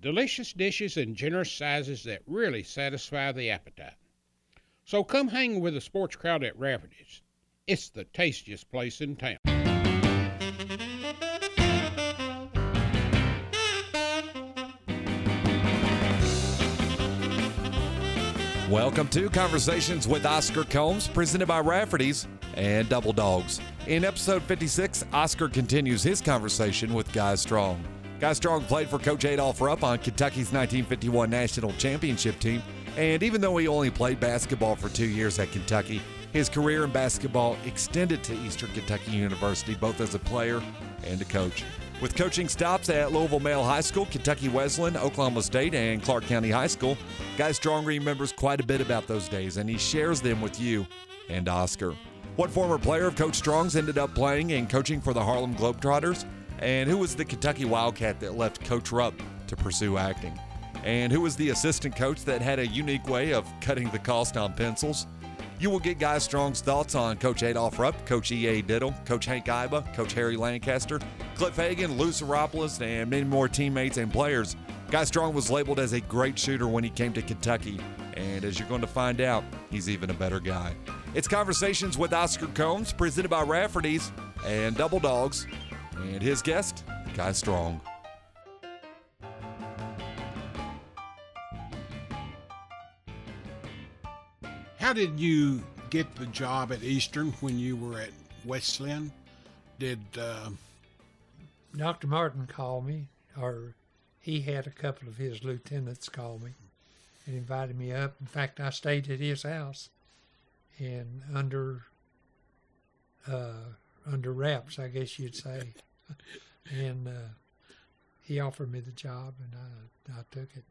delicious dishes in generous sizes that really satisfy the appetite. So come hang with the sports crowd at Rafferty's. It's the tastiest place in town. Welcome to Conversations with Oscar Combs, presented by Rafferty's and Double Dogs. In episode 56, Oscar continues his conversation with Guy Strong. Guy Strong played for Coach Adolph Rupp on Kentucky's 1951 national championship team, and even though he only played basketball for two years at Kentucky, his career in basketball extended to Eastern Kentucky University both as a player and a coach. With coaching stops at Louisville Male High School, Kentucky Wesleyan, Oklahoma State, and Clark County High School, Guy Strong remembers quite a bit about those days and he shares them with you and Oscar. What former player of Coach Strong's ended up playing and coaching for the Harlem Globetrotters? And who was the Kentucky Wildcat that left Coach Rupp to pursue acting? And who was the assistant coach that had a unique way of cutting the cost on pencils? You will get Guy Strong's thoughts on Coach Adolph Rupp, Coach E.A. Diddle, Coach Hank Iba, Coach Harry Lancaster, Cliff Hagan, Lou Tsioropoulos, and many more teammates and players. Guy Strong was labeled as a great shooter when he came to Kentucky, and as you're going to find out, he's even a better guy. It's Conversations with Oscar Combs, presented by Rafferty's and Double Dogs, and his guest, Guy Strong. How did you get the job at Eastern when you were at Wesleyan? Did uh, Dr. Martin call me, or he had a couple of his lieutenants call me and invited me up. In fact, I stayed at his house and under uh, under wraps, I guess you'd say. and uh, he offered me the job, and I I took it.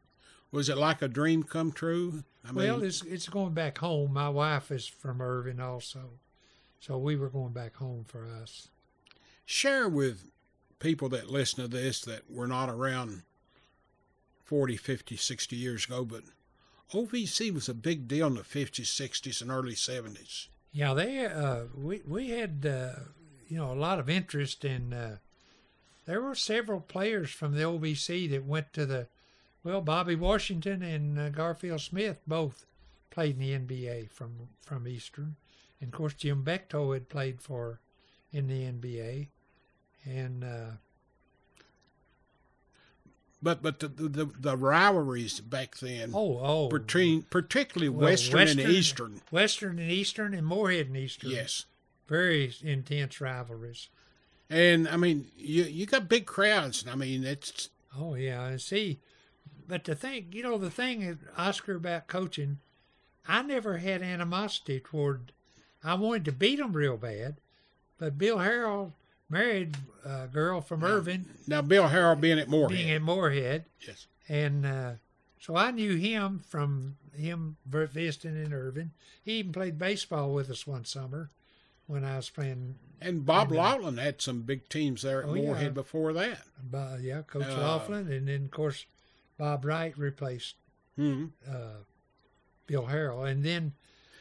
was it like a dream come true? I well, it's it's going back home. My wife is from Irvine also, so we were going back home for us. share with people that listen to this that were not around 40, 50, 60 years ago, but OVC was a big deal in the 50s, 60s, and early 70s. Yeah, they uh, we we had uh, you know a lot of interest in. Uh, there were several players from the OVC that went to the, well, Bobby Washington and uh, Garfield Smith both played in the NBA from from Eastern, and of course Jim Baechtold had played for in the NBA, and uh, But but the the, the rivalries back then, oh oh, between particularly well, Western, and Eastern, Western and Eastern, and Morehead and Eastern. yes. Very intense rivalries. And I mean, you you got big crowds. I mean, it's Oh yeah, and see, but the thing, you know, the thing, Oscar, about coaching, I never had animosity toward. I wanted to beat him real bad, but Bill Harrell married a girl from Irvine, now Bill Harrell being at Morehead. being at Morehead, yes. and uh, so I knew him from him visiting in Irvine. He even played baseball with us one summer when I was playing. And Bob And, Laughlin had some big teams there at Oh, yeah. Morehead before that. Yeah, Coach Uh, Laughlin, and then of course Bob Wright replaced hmm uh, Bill Harrell. And then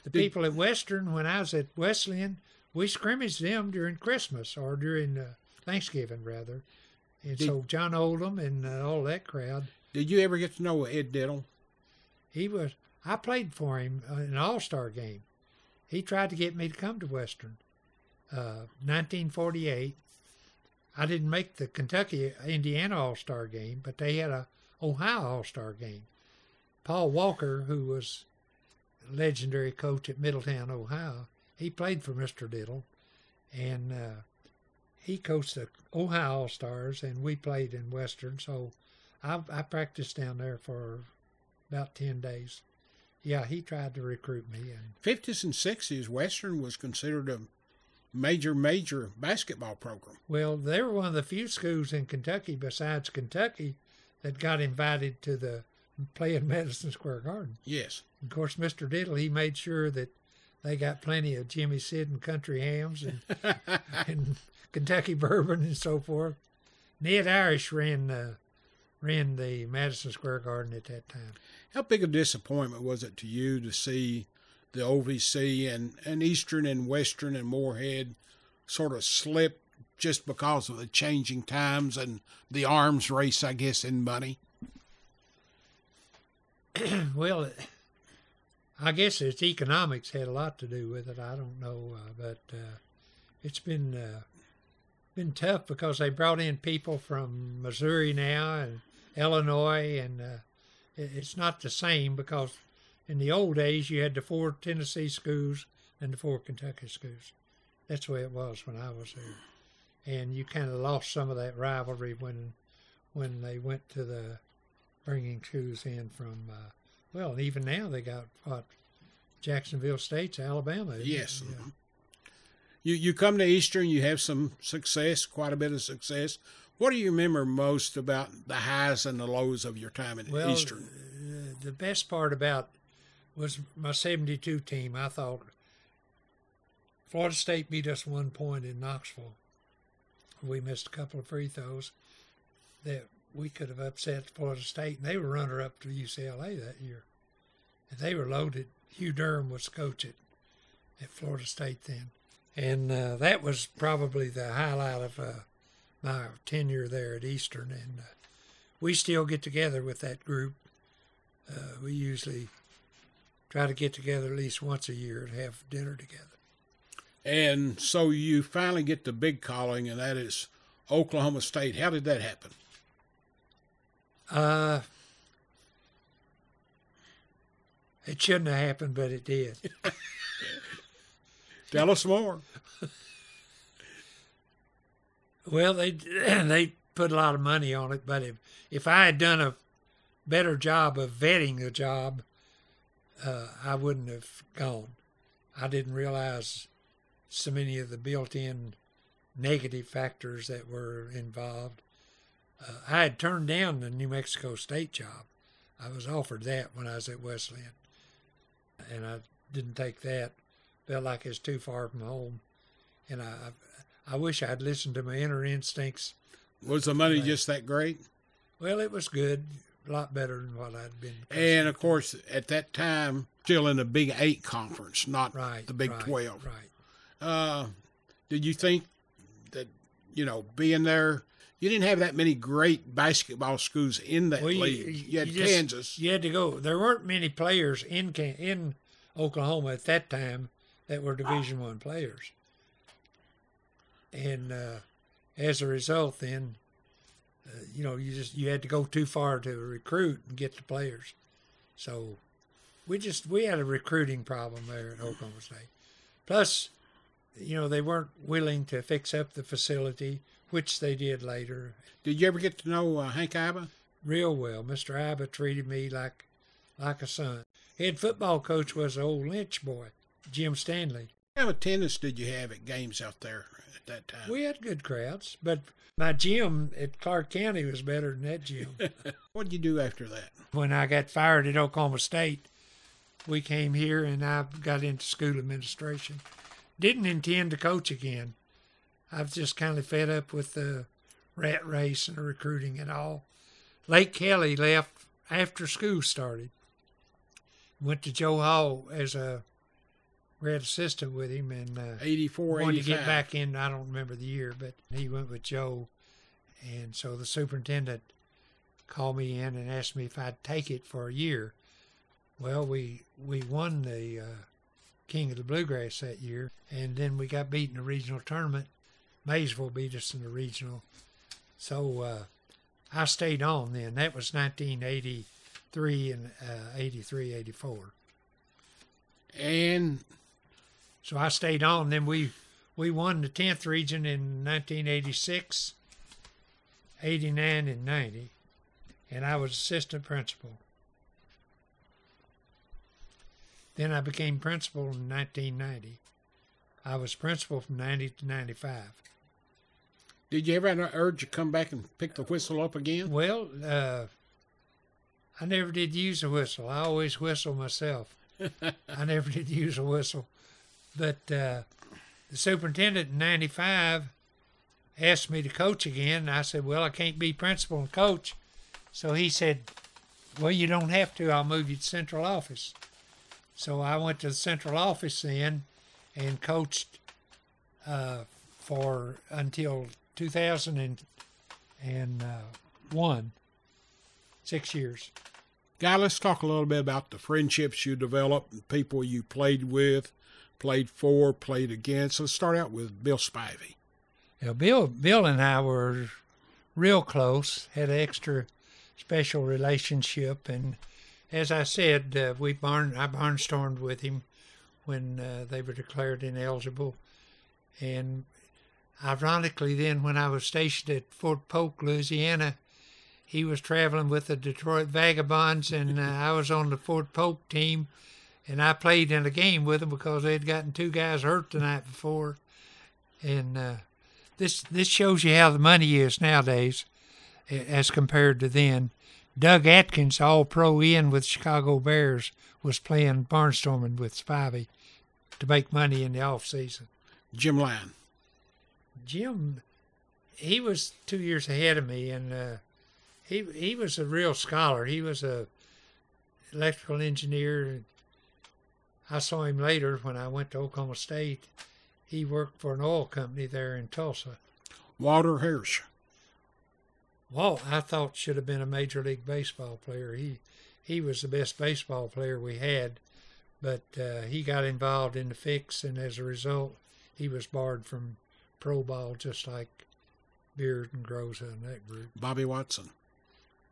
the Did- people at Western, when I was at Wesleyan, we scrimmaged them during Christmas or during uh, Thanksgiving, rather. And Did- so John Oldham and uh, all that crowd, Did you ever get to know Ed Diddle? he was. I played for him uh, in an All Star game. He tried to get me to come to Western. Uh, 1948. I didn't make the Kentucky Indiana All Star game, but they had a Ohio All Star game. Paul Walker, who was legendary coach at Middletown, Ohio, he played for Mr. Diddle, and uh, he coached the Ohio All Stars, and we played in Western. So I, I practiced down there for about ten days. Yeah, he tried to recruit me, and 50s and 60s, Western was considered a major, major basketball program. well, they were one of the few schools in Kentucky besides Kentucky that got invited to the play in Madison Square Garden. Yes. Of course, Mr. Diddle, he made sure that they got plenty of Jimmy Sid and country hams and, and Kentucky bourbon and so forth. Ned Irish ran uh, ran the Madison Square Garden at that time. How big a disappointment was it to you to see the OVC and, and Eastern and Western and Morehead sort of slipped just because of the changing times and the arms race, I guess, in money? well, I guess its economics had a lot to do with it. I don't know, uh, but uh, it's been uh, been tough because they brought in people from Missouri now and Illinois, and uh, it's not the same because in the old days you had the four Tennessee schools and the four Kentucky schools. That's the way it was when I was there, and you kind of lost some of that rivalry when when they went to the bringing schools in from. Uh, well, even now they got what Jacksonville State's Alabama. Yes. Yeah. You you come to Eastern, you have some success, quite a bit of success. What do you remember most about the highs and the lows of your time at well, Eastern? Uh, the best part about was my 72 team. I thought Florida State beat us one point in Knoxville. We missed a couple of free throws that we could have upset Florida State, and they were runner up to UCLA that year. And they were loaded. Hugh Durham was coach at, at Florida State then. And uh, that was probably the highlight of uh, my tenure there at Eastern. And uh, we still get together with that group. Uh, we usually try to get together at least once a year and have dinner together. And so you finally get the big calling, and that is Oklahoma State. How did that happen? Uh, it shouldn't have happened, but it did. Tell us more. well, they they put a lot of money on it, but if if I had done a better job of vetting the job, uh, I wouldn't have gone. I didn't realize so many of the built-in negative factors that were involved. Uh, I had turned down the New Mexico State job. I was offered that when I was at Wesleyan, and I didn't take that felt like it's too far from home, and I I wish I'd listened to my inner instincts. Was the money just that great? Well, it was good, lot better than what I'd been. And of course, at that time, still in the Big Eight conference, not right, the Big right, Twelve. Right. Uh, did you think that you know being there? You didn't have that many great basketball schools in that well, league. You, you had you just, Kansas. You had to go. There weren't many players in in Oklahoma at that time that were Division One players, and uh, as a result, then uh, you know you just you had to go too far to recruit and get the players. So we just we had a recruiting problem there at Oklahoma State. Plus, you know they weren't willing to fix up the facility, which they did later. Did you ever get to know uh, Hank Iba? Real well. Mr. Iba treated me like like a son. Head football coach was an old Lynch boy. Jim Stanley. How much attendance did you have at games out there at that time? We had good crowds, but my gym at Clark County was better than that gym. what did you do after that? When I got fired at Oklahoma State, we came here and I got into school administration. Didn't intend to coach again. I was just kind of fed up with the rat race and the recruiting and all. Lake Kelly left after school started. Went to Joe Hall as a grad assistant with him and uh, 84, wanted 85. to get back in. I don't remember the year, but he went with Joe, and so the superintendent called me in and asked me if I'd take it for a year. Well, we we won the uh, King of the Bluegrass that year, and then we got beat in the regional tournament. Maysville beat us in the regional, so uh, I stayed on. Then that was 1983 and uh, 83, 84. And So I stayed on. Then we we won the tenth region in 1986, 89, and 90, and I was assistant principal. Then I became principal in 1990. I was principal from 90 to 95. did you ever have an urge to come back and pick the whistle up again? Well, uh, I never did use a whistle. I always whistle myself. I never did use a whistle. But uh, the superintendent in 95 asked me to coach again. I said, Well, I can't be principal and coach. So he said, Well, you don't have to. I'll move you to central office. So I went to the central office then and coached uh, for until 2001, six years. Guy, let's talk a little bit about the friendships you developed and people you played with, played for, played against. Let's start out with Bill Spivey. Yeah, Bill, Bill and I were real close, had an extra special relationship, and as I said, uh, we barn I barnstormed with him when uh, they were declared ineligible, and ironically, then when I was stationed at Fort Polk, Louisiana, he was traveling with the Detroit Vagabonds, and uh, I was on the Fort Polk team, and I played in a game with them because they'd gotten two guys hurt the night before, and uh, this this shows you how the money is nowadays, as compared to then. Doug Atkins, All Pro in with Chicago Bears, was playing barnstorming with Spivey to make money in the off season. Jim Land. Jim, he was two years ahead of me, and uh, he he was a real scholar. He was a electrical engineer. I saw him later when I went to Oklahoma State. He worked for an oil company there in Tulsa. Walter Hirsch. Walt, I thought should have been a major league baseball player. He he was the best baseball player we had, but uh, he got involved in the fix, and as a result, he was barred from pro ball, just like Beard and Groza and that group. Bobby Watson.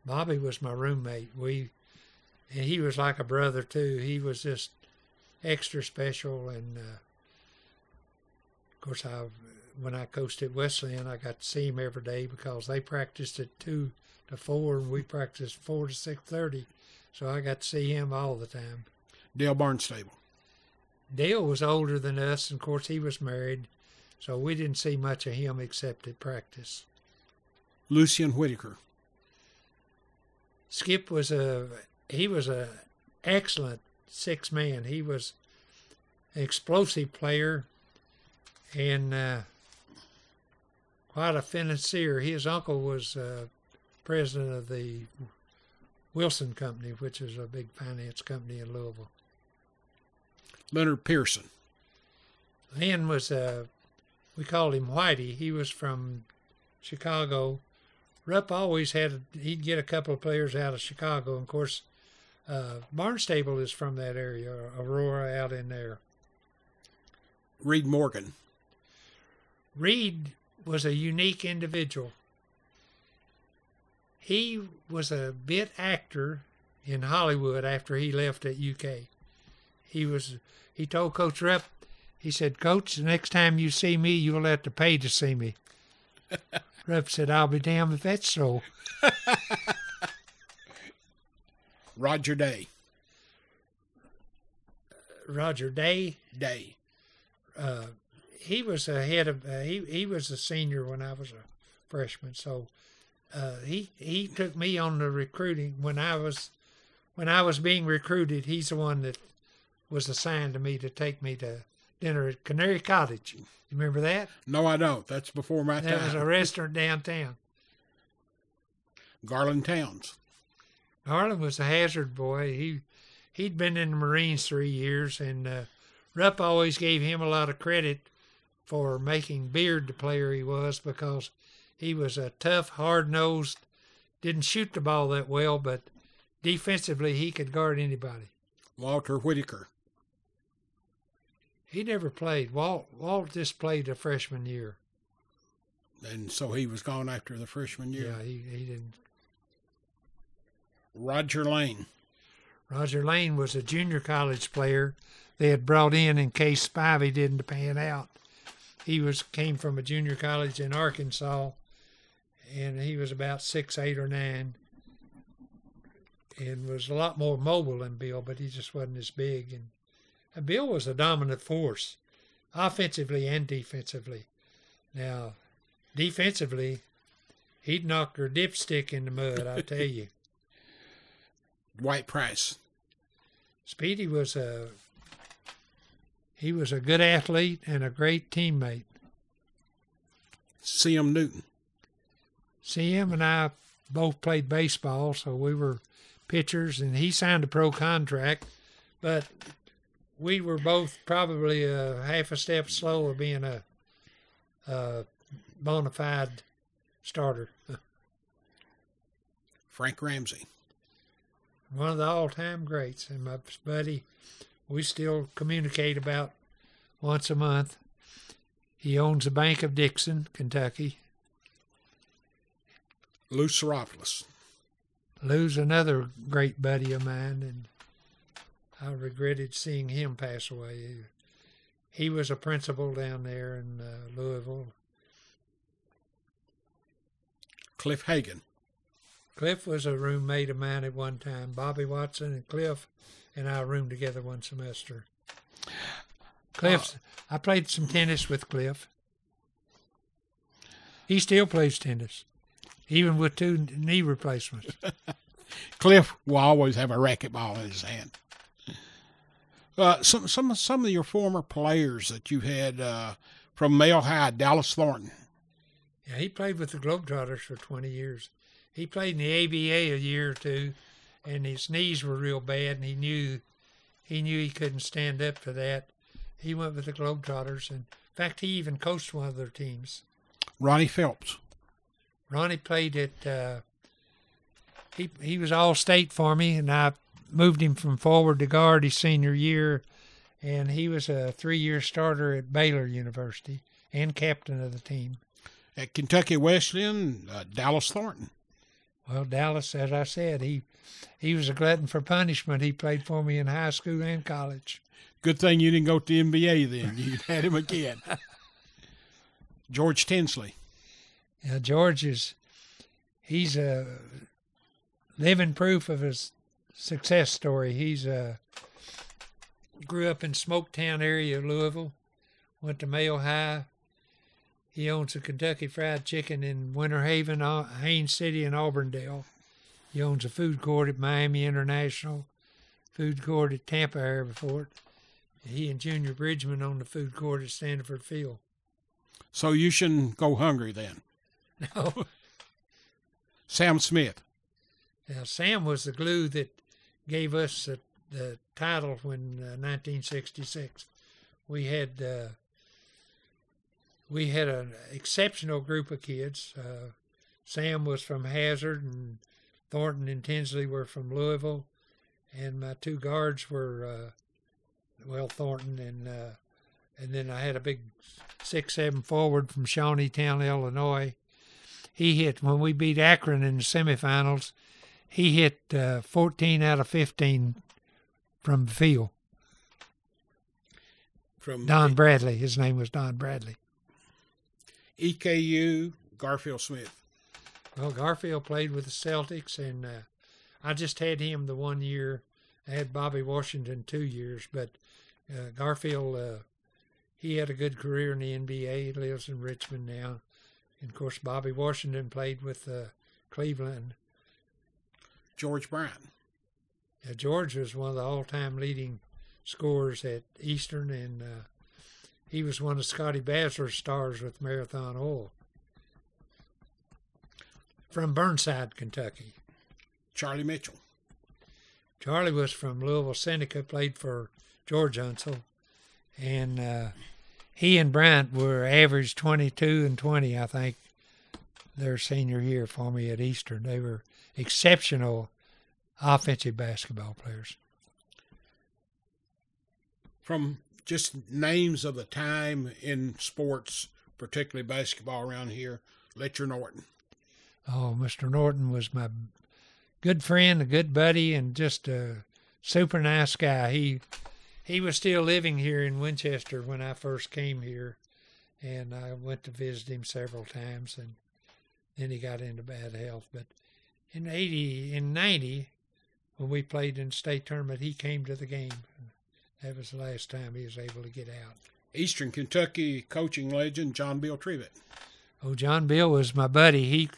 Bobby was my roommate. We and he was like a brother too. He was just extra special, and uh, of course, I when I coached at Wesleyan, I got to see him every day because they practiced at two to four, and we practiced four to six thirty. So I got to see him all the time. Dale Barnstable. Dale was older than us, and of course he was married, so we didn't see much of him except at practice. Lucian Whitaker. Skip was a he was a excellent six man. He was an explosive player and uh, quite a financier. His uncle was uh, president of the Wilson Company, which is a big finance company in Louisville. Leonard Pearson. Len was a, we called him Whitey. He was from Chicago. Rupp always had, he'd get a couple of players out of Chicago. And of course, uh, Barnstable is from that area, Aurora out in there. Reed Morgan. Reed was a unique individual. He was a bit actor in Hollywood after he left at UK. He was he told Coach Rupp, he said, Coach, the next time you see me, you'll have to pay to see me. Rupp said, I'll be damned if that's so. Roger Day. Roger Day. Day. Uh, he was a head of uh, he he was a senior when I was a freshman, so uh, he he took me on the recruiting when I was when I was being recruited. He's the one that was assigned to me to take me to dinner at Canary Cottage. You remember that? No, I don't. That's before my That time. was a restaurant downtown. Garland Townes. Harlan was a Hazard boy. He he'd been in the Marines three years, and uh, Rupp always gave him a lot of credit for making Beard the player he was because he was a tough, hard nosed, didn't shoot the ball that well, but defensively he could guard anybody. Walter Whitaker. He never played. Walt Walt just played a freshman year. And so he was gone after the freshman year. Yeah, he, he didn't. Roger Layne. Roger Layne was a junior college player they had brought in in case Spivey didn't pan out. He was came from a junior college in Arkansas, and he was about six, eight, or nine, and was a lot more mobile than Bill, but he just wasn't as big. And, and Bill was a dominant force, offensively and defensively. Now, defensively, he'd knock her dipstick in the mud. I tell you. Dwight Price. Speedy was a he was a good athlete and a great teammate. C.M. Newton. CM and I both played baseball, so we were pitchers, and he signed a pro contract, but we were both probably a half a step slow of being a, a bona fide starter. Frank Ramsey. One of the all time greats, and my buddy, we still communicate about once a month. He owns the Bank of Dixon, Kentucky. Lou Tsioropoulos. Lou's another great buddy of mine, and I regretted seeing him pass away. He was a principal down there in uh, Louisville. Cliff Hagan. Cliff was a roommate of mine at one time. Bobby Watson and Cliff and I roomed together one semester. Cliff, I played some tennis with Cliff. He still plays tennis, even with two knee replacements. Cliff will always have a racquetball in his hand. Uh, some some some of your former players that you had uh, from Male High, Dallas Thornton. Yeah, he played with the Globetrotters for 20 years. He played in the ABA a year or two, and his knees were real bad, and he knew he knew he couldn't stand up for that. He went with the Globetrotters, and in fact, he even coached one of their teams. Ronnie Phelps. Ronnie played at. Uh, he he was all state for me, and I moved him from forward to guard his senior year, and he was a three-year starter at Baylor University and captain of the team. At Kentucky Wesleyan, uh, Dallas Thornton. Well, Dallas, as I said, he he was a glutton for punishment. He played for me in high school and college. Good thing you didn't go to the NBA then. You had him again. George Tinsley. Now, George is he's a living proof of his success story. He's a grew up in Smoketown area of Louisville, went to Male High. He owns a Kentucky Fried Chicken in Winter Haven, Haines City, and Auburndale. He owns a food court at Miami International, food court at Tampa Airport. He and Junior Bridgeman own the food court at Standiford Field. So you shouldn't go hungry then. No, Sam Smith. Now, Sam was the glue that gave us the, the title when uh, 1966. We had uh, we had an exceptional group of kids. Uh, Sam was from Hazard, and Thornton and Tinsley were from Louisville, and my two guards were uh, well Thornton and uh, and then I had a big six seven forward from Shawneetown, Illinois. He hit when we beat Akron in the semifinals he hit uh, 14 out of 15 from the field. From Don Bradley, his name was Don Bradley. EKU, Garfield Smith. Well, Garfield played with the Celtics, and uh, I just had him the one year. I had Bobby Washington two years, but uh, Garfield, uh, he had a good career in the NBA. He lives in Richmond now. And of course, Bobby Washington played with uh, Cleveland. George Bryant. George was one of the all-time leading scorers at Eastern, and uh, he was one of Scotty Baesler's stars with Marathon Oil from Burnside, Kentucky. Charlie Mitchell. Charlie was from Louisville Seneca, played for George Unsel, and uh, he and Bryant were average 22 and 20, I think, their senior year for me at Eastern. They were exceptional offensive basketball players. From just names of the time in sports, particularly basketball around here, Letcher Norton. Oh, Mr. Norton was my good friend, a good buddy, and just a super nice guy. He he was still living here in Winchester when I first came here, and I went to visit him several times, and then he got into bad health. But in eighty, in ninety, when we played in state tournament, he came to the game. That was the last time he was able to get out. Eastern Kentucky coaching legend John Bill Trivette. Oh, John Bill was my buddy. He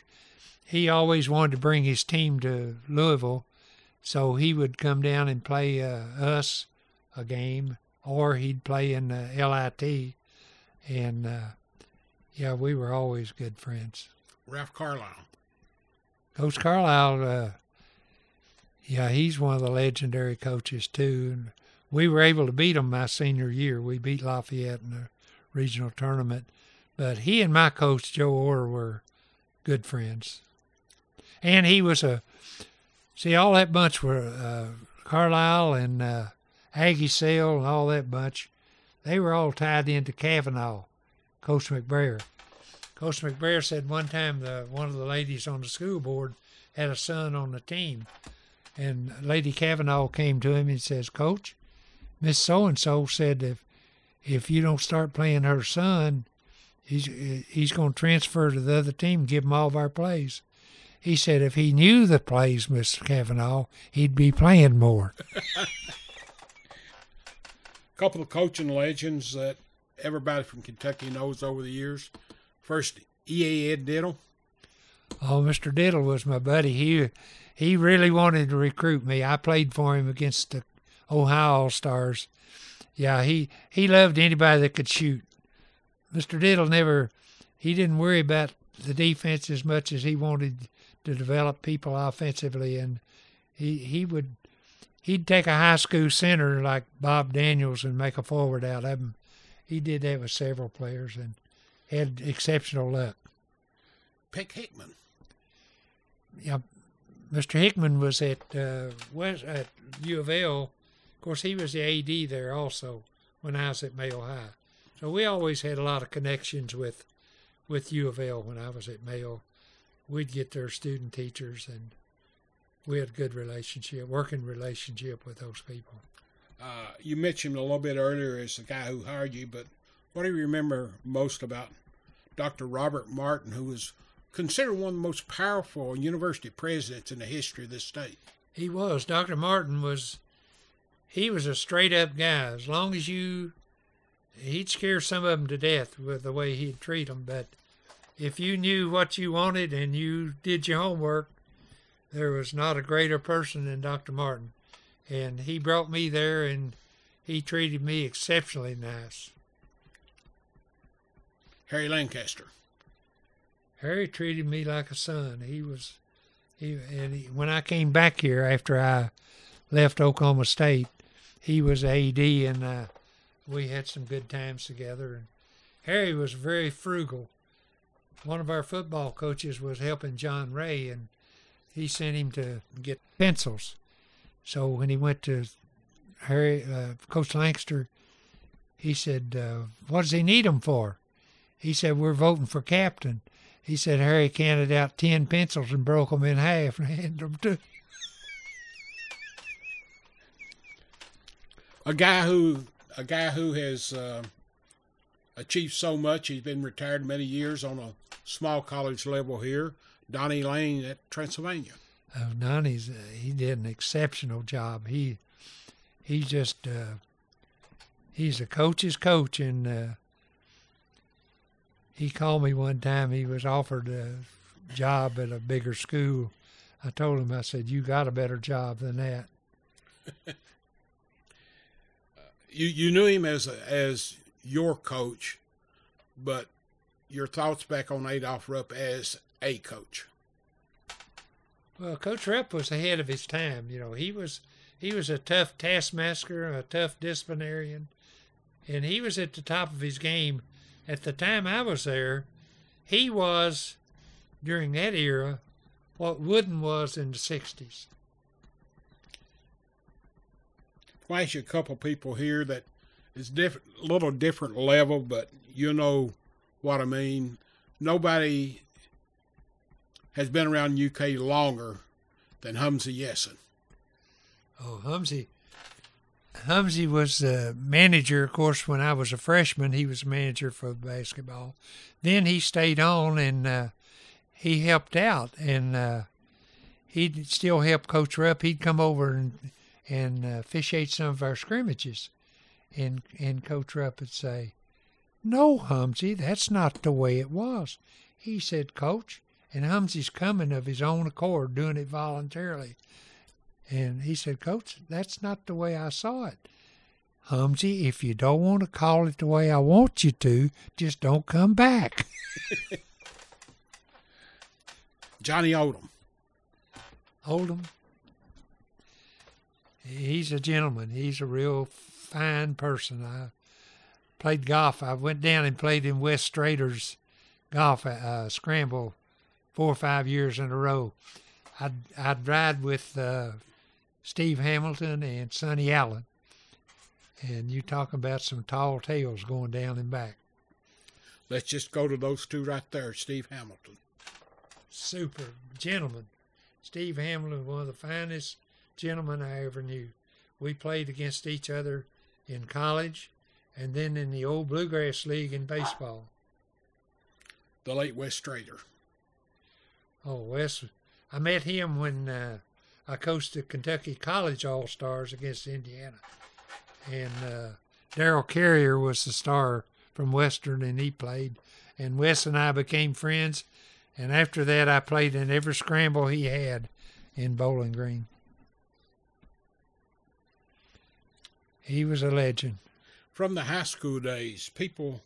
he always wanted to bring his team to Louisville, So he would come down and play uh, us a game, or he'd play in the LIT, and uh, yeah, we were always good friends. Ralph Carlisle. Coach Carlisle, uh, yeah, he's one of the legendary coaches too. And we were able to beat him my senior year. We beat Lafayette in the regional tournament, but he and my coach Joe Orr were good friends, and he was a see all that bunch were uh, Carlisle and uh, Aggie Sale and all that bunch. They were all tied into Kavanaugh, Coach McBrayer. Coach McBrayer said one time the one of the ladies on the school board had a son on the team, and Lady Kavanaugh came to him and says, "Coach, Miss So and So said if if you don't start playing her son, he's he's going to transfer to the other team, give him all of our plays." He said if he knew the plays, Mr. Kavanaugh, he'd be playing more. A couple of coaching legends that everybody from Kentucky knows over the years. First, E.A. Ed Diddle. Oh, Mr. Diddle was my buddy. He he really wanted to recruit me. I played for him against the Ohio All Stars. Yeah, he he loved anybody that could shoot. Mr. Diddle never he didn't worry about the defense as much as he wanted to develop people offensively, and he he would he'd take a high school center like Bob Daniels and make a forward out of him. He did that with several players and had exceptional luck. Peck Hickman. Yeah, Mr. Hickman was at uh, West at U of L. Of course, he was the AD there also when I was at Male High. So we always had a lot of connections with with U of L when I was at Male. We'd get their student teachers, and we had a good relationship, working relationship with those people. Uh, you mentioned a little bit earlier as the guy who hired you, but what do you remember most about Dr. Robert Martin, who was considered one of the most powerful university presidents in the history of this state? He was. Dr. Martin was, he was a straight up guy. As long as you, he'd scare some of them to death with the way he'd treat them. But if you knew what you wanted and you did your homework, there was not a greater person than Dr. Martin. And he brought me there and he treated me exceptionally nice. Harry Lancaster. Harry treated me like a son. He was, he and he, when I came back here after I left Oklahoma State, he was AD and uh, we had some good times together. And Harry was very frugal. One of our football coaches was helping John Ray, and he sent him to get pencils. So when he went to Harry, uh, Coach Lancaster, he said, uh, "What does he need them for?" He said, "We're voting for captain." He said Harry counted out ten pencils and broke them in half and handed them to. A guy who a guy who has uh, achieved so much. He's been retired many years on a small college level here. Donnie Lane at Transylvania. Oh, Donnie's uh, he did an exceptional job. He he just uh, he's a coach's coach, and uh, he called me one time. He was offered a job at a bigger school. I told him, I said, "You got a better job than that." you you knew him as as your coach, but your thoughts back on Adolph Rupp as a coach. Well, Coach Rupp was ahead of his time. You know, he was he was a tough taskmaster, a tough disciplinarian, and he was at the top of his game. At the time I was there, he was during that era what Wooden was in the '60s. You a couple people here that is different, a little different level, but you know what I mean. Nobody has been around UK longer than Humzey Yessin. Oh, Humzey. Humzey was the manager, of course, when I was a freshman. He was manager for basketball. Then he stayed on and uh, he helped out, and uh, he'd still help Coach Rupp. He'd come over and and uh, officiate some of our scrimmages, and and Coach Rupp would say, "No, Humzey, that's not the way it was." He said, "Coach, and Humzey's coming of his own accord, doing it voluntarily. And he said, Coach, that's not the way I saw it. Humzey, if you don't want to call it the way I want you to, just don't come back. Johnny Odom. Oldham. He's a gentleman. He's a real fine person. I played golf. I went down and played in Wes Strader's golf uh, scramble four or five years in a row. I'd, I'd ride with uh, Steve Hamilton and Sonny Allen. And you talk about some tall tales going down and back. Let's just go to those two right there, Steve Hamilton. Super gentleman. Steve Hamilton, one of the finest gentlemen I ever knew. We played against each other in college and then in the old Bluegrass League in baseball. The late Wes Strader. Oh, Wes, I met him when uh, I coached the Kentucky College All Stars against Indiana. And uh, Darrell Carrier was the star from Western, and he played. And Wes and I became friends. And after that, I played in every scramble he had in Bowling Green. He was a legend. From the high school days, people,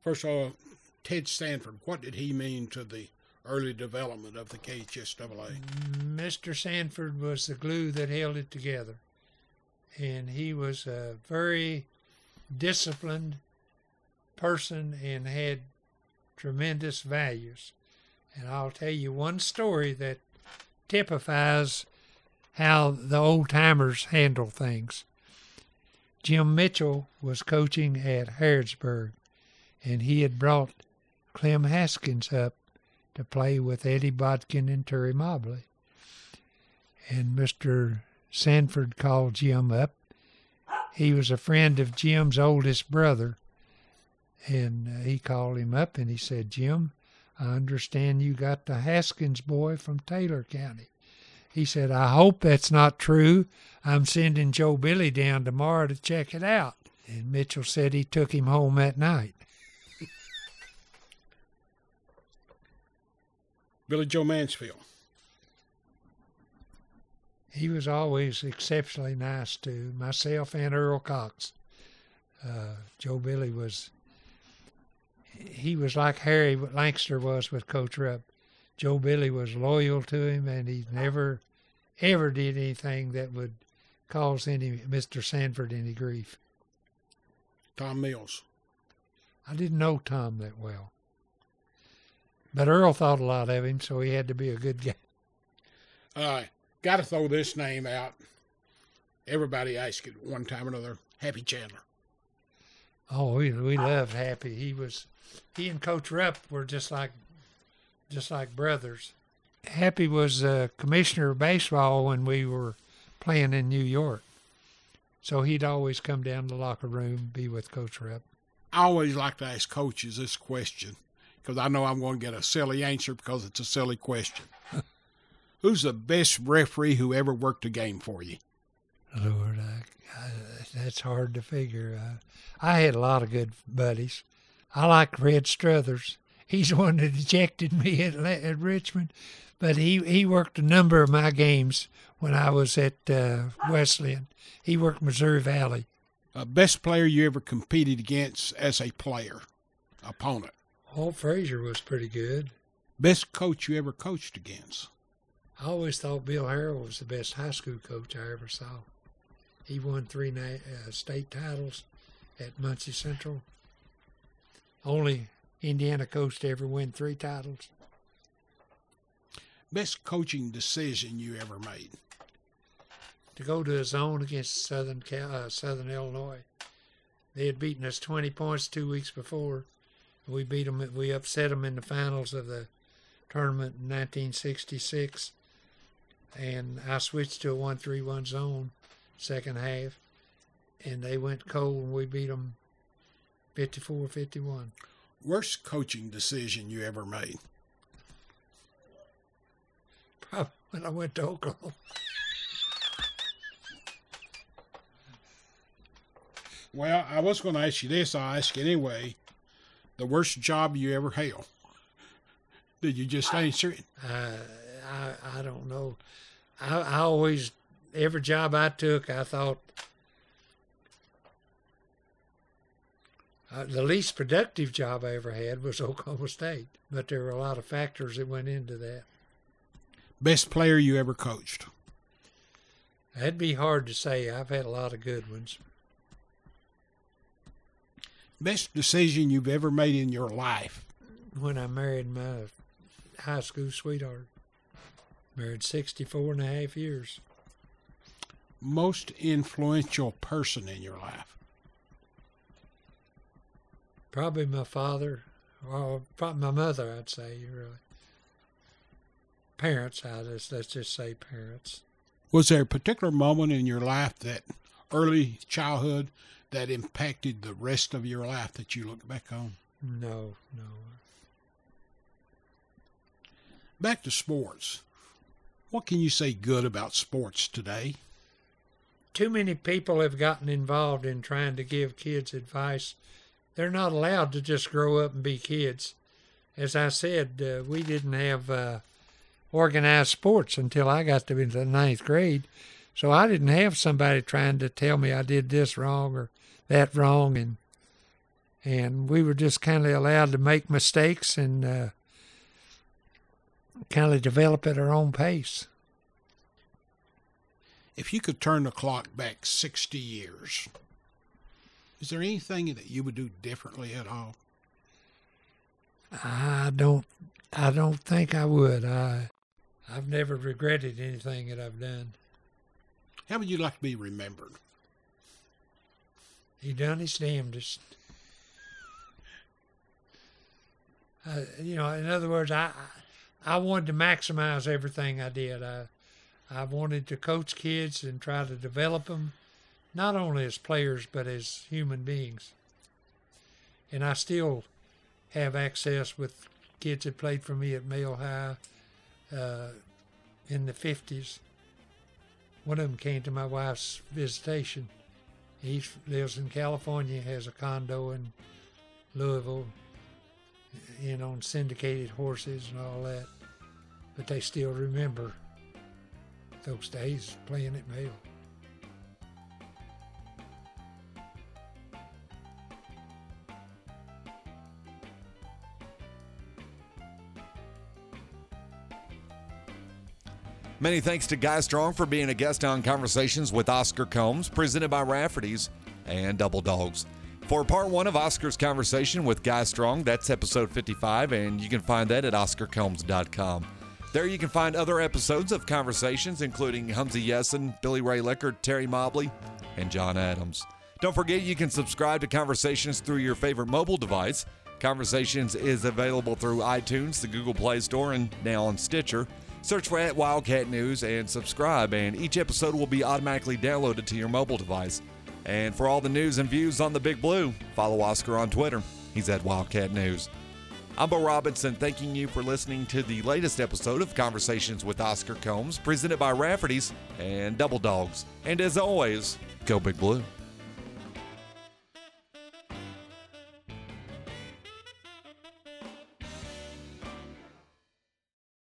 first of all, Ted Sanford, what did he mean to the early development of the KHSAA? Mr. Sanford was the glue that held it together. And he was a very disciplined person and had tremendous values. And I'll tell you one story that typifies how the old timers handle things. Jim Mitchell was coaching at Harrodsburg, and he had brought Clem Haskins up to play with Eddie Bodkin and Terry Mobley. And Mr. Sanford called Jim up. He was a friend of Jim's oldest brother, and uh, he called him up and he said, Jim, I understand you got the Haskins boy from Taylor County. He said, I hope that's not true. I'm sending Joe Billy down tomorrow to check it out. And Mitchell said he took him home that night. Billy Joe Mansfield. He was always exceptionally nice to myself and Earl Cox. Uh, Joe Billy was, he was like Harry Lancaster was with Coach Rupp. Joe Billy was loyal to him, and he never, ever did anything that would cause any Mr. Sanford any grief. Tom Mills. I didn't know Tom that well, but Earl thought a lot of him, so he had to be a good guy. Uh, Got to throw this name out. Everybody asked it one time or another. Happy Chandler. Oh, we we loved Happy. He was, he and Coach Rupp were just like just like brothers. Happy was uh, commissioner of baseball when we were playing in New York. So he'd always come down to the locker room, be with Coach Rupp. I always like to ask coaches this question because I know I'm going to get a silly answer because it's a silly question. Who's the best referee who ever worked a game for you? Lord, I, I, that's hard to figure. Uh, I had a lot of good buddies. I like Red Struthers he's the one that ejected me at, at Richmond. But he, he worked a number of my games when I was at uh, Wesleyan. He worked Missouri Valley. Uh, best player you ever competed against as a player, opponent? Walt Frazier was pretty good. Best coach you ever coached against? I always thought Bill Harrell was the best high school coach I ever saw. He won three uh, state titles at Muncie Central. Only Indiana coach to ever win three titles. Best coaching decision you ever made? To go to a zone against Southern Cal- uh, Southern Illinois. They had beaten us 20 points two weeks before. We beat them. We upset them in the finals of the tournament in 1966, and I switched to a one-three-one zone second half, and they went cold, and we beat them 54-51. Worst coaching decision you ever made? Probably when I went to Oklahoma. Well, I was going to ask you this. I'll ask you anyway. The worst job you ever held? Did you just answer it? Uh, I I don't know. I, I always, every job I took, I thought uh, the least productive job I ever had was Oklahoma State, but there were a lot of factors that went into that. Best player you ever coached? That'd be hard to say. I've had a lot of good ones. Best decision you've ever made in your life? When I married my high school sweetheart. Married 64 and a half years. Most influential person in your life? Probably my father, or probably my mother, I'd say, really. Parents, I just, let's just say parents. Was there a particular moment in your life that early childhood that impacted the rest of your life that you look back on? No, no. Back to sports. What can you say good about sports today? Too many people have gotten involved in trying to give kids advice. They're not allowed to just grow up and be kids. As I said, uh, we didn't have uh, organized sports until I got to the ninth grade. So I didn't have somebody trying to tell me I did this wrong or that wrong, and and we were just kind of allowed to make mistakes and uh, kind of develop at our own pace. If you could turn the clock back 60 years, is there anything that you would do differently at all? I don't I don't think I would. I I've never regretted anything that I've done. How would you like to be remembered? He done his damnedest. Uh, you know, in other words, I I wanted to maximize everything I did. I I wanted to coach kids and try to develop them, not only as players but as human beings. And I still have access with kids that played for me at Male High uh, in the 50s. One of them came to my wife's visitation. He lives in California, has a condo in Louisville, know, on syndicated horses and all that. But they still remember those days playing at Male. Many thanks to Guy Strong for being a guest on Conversations with Oscar Combs, presented by Rafferty's and Double Dogs. For part one of Oscar's conversation with Guy Strong, that's episode 55, and you can find that at oscarcombs.com. There you can find other episodes of Conversations, including Humzey Yessin, Billy Ray Lickert, Terry Mobley, and John Adams. Don't forget you can subscribe to Conversations through your favorite mobile device. Conversations is available through iTunes, the Google Play Store, and now on Stitcher. Search for at Wildcat News and subscribe, and each episode will be automatically downloaded to your mobile device. And for all the news and views on the Big Blue, follow Oscar on Twitter. He's at Wildcat News. I'm Bo Robinson, thanking you for listening to the latest episode of Conversations with Oscar Combs, presented by Rafferty's and Double Dogs. And as always, go Big Blue.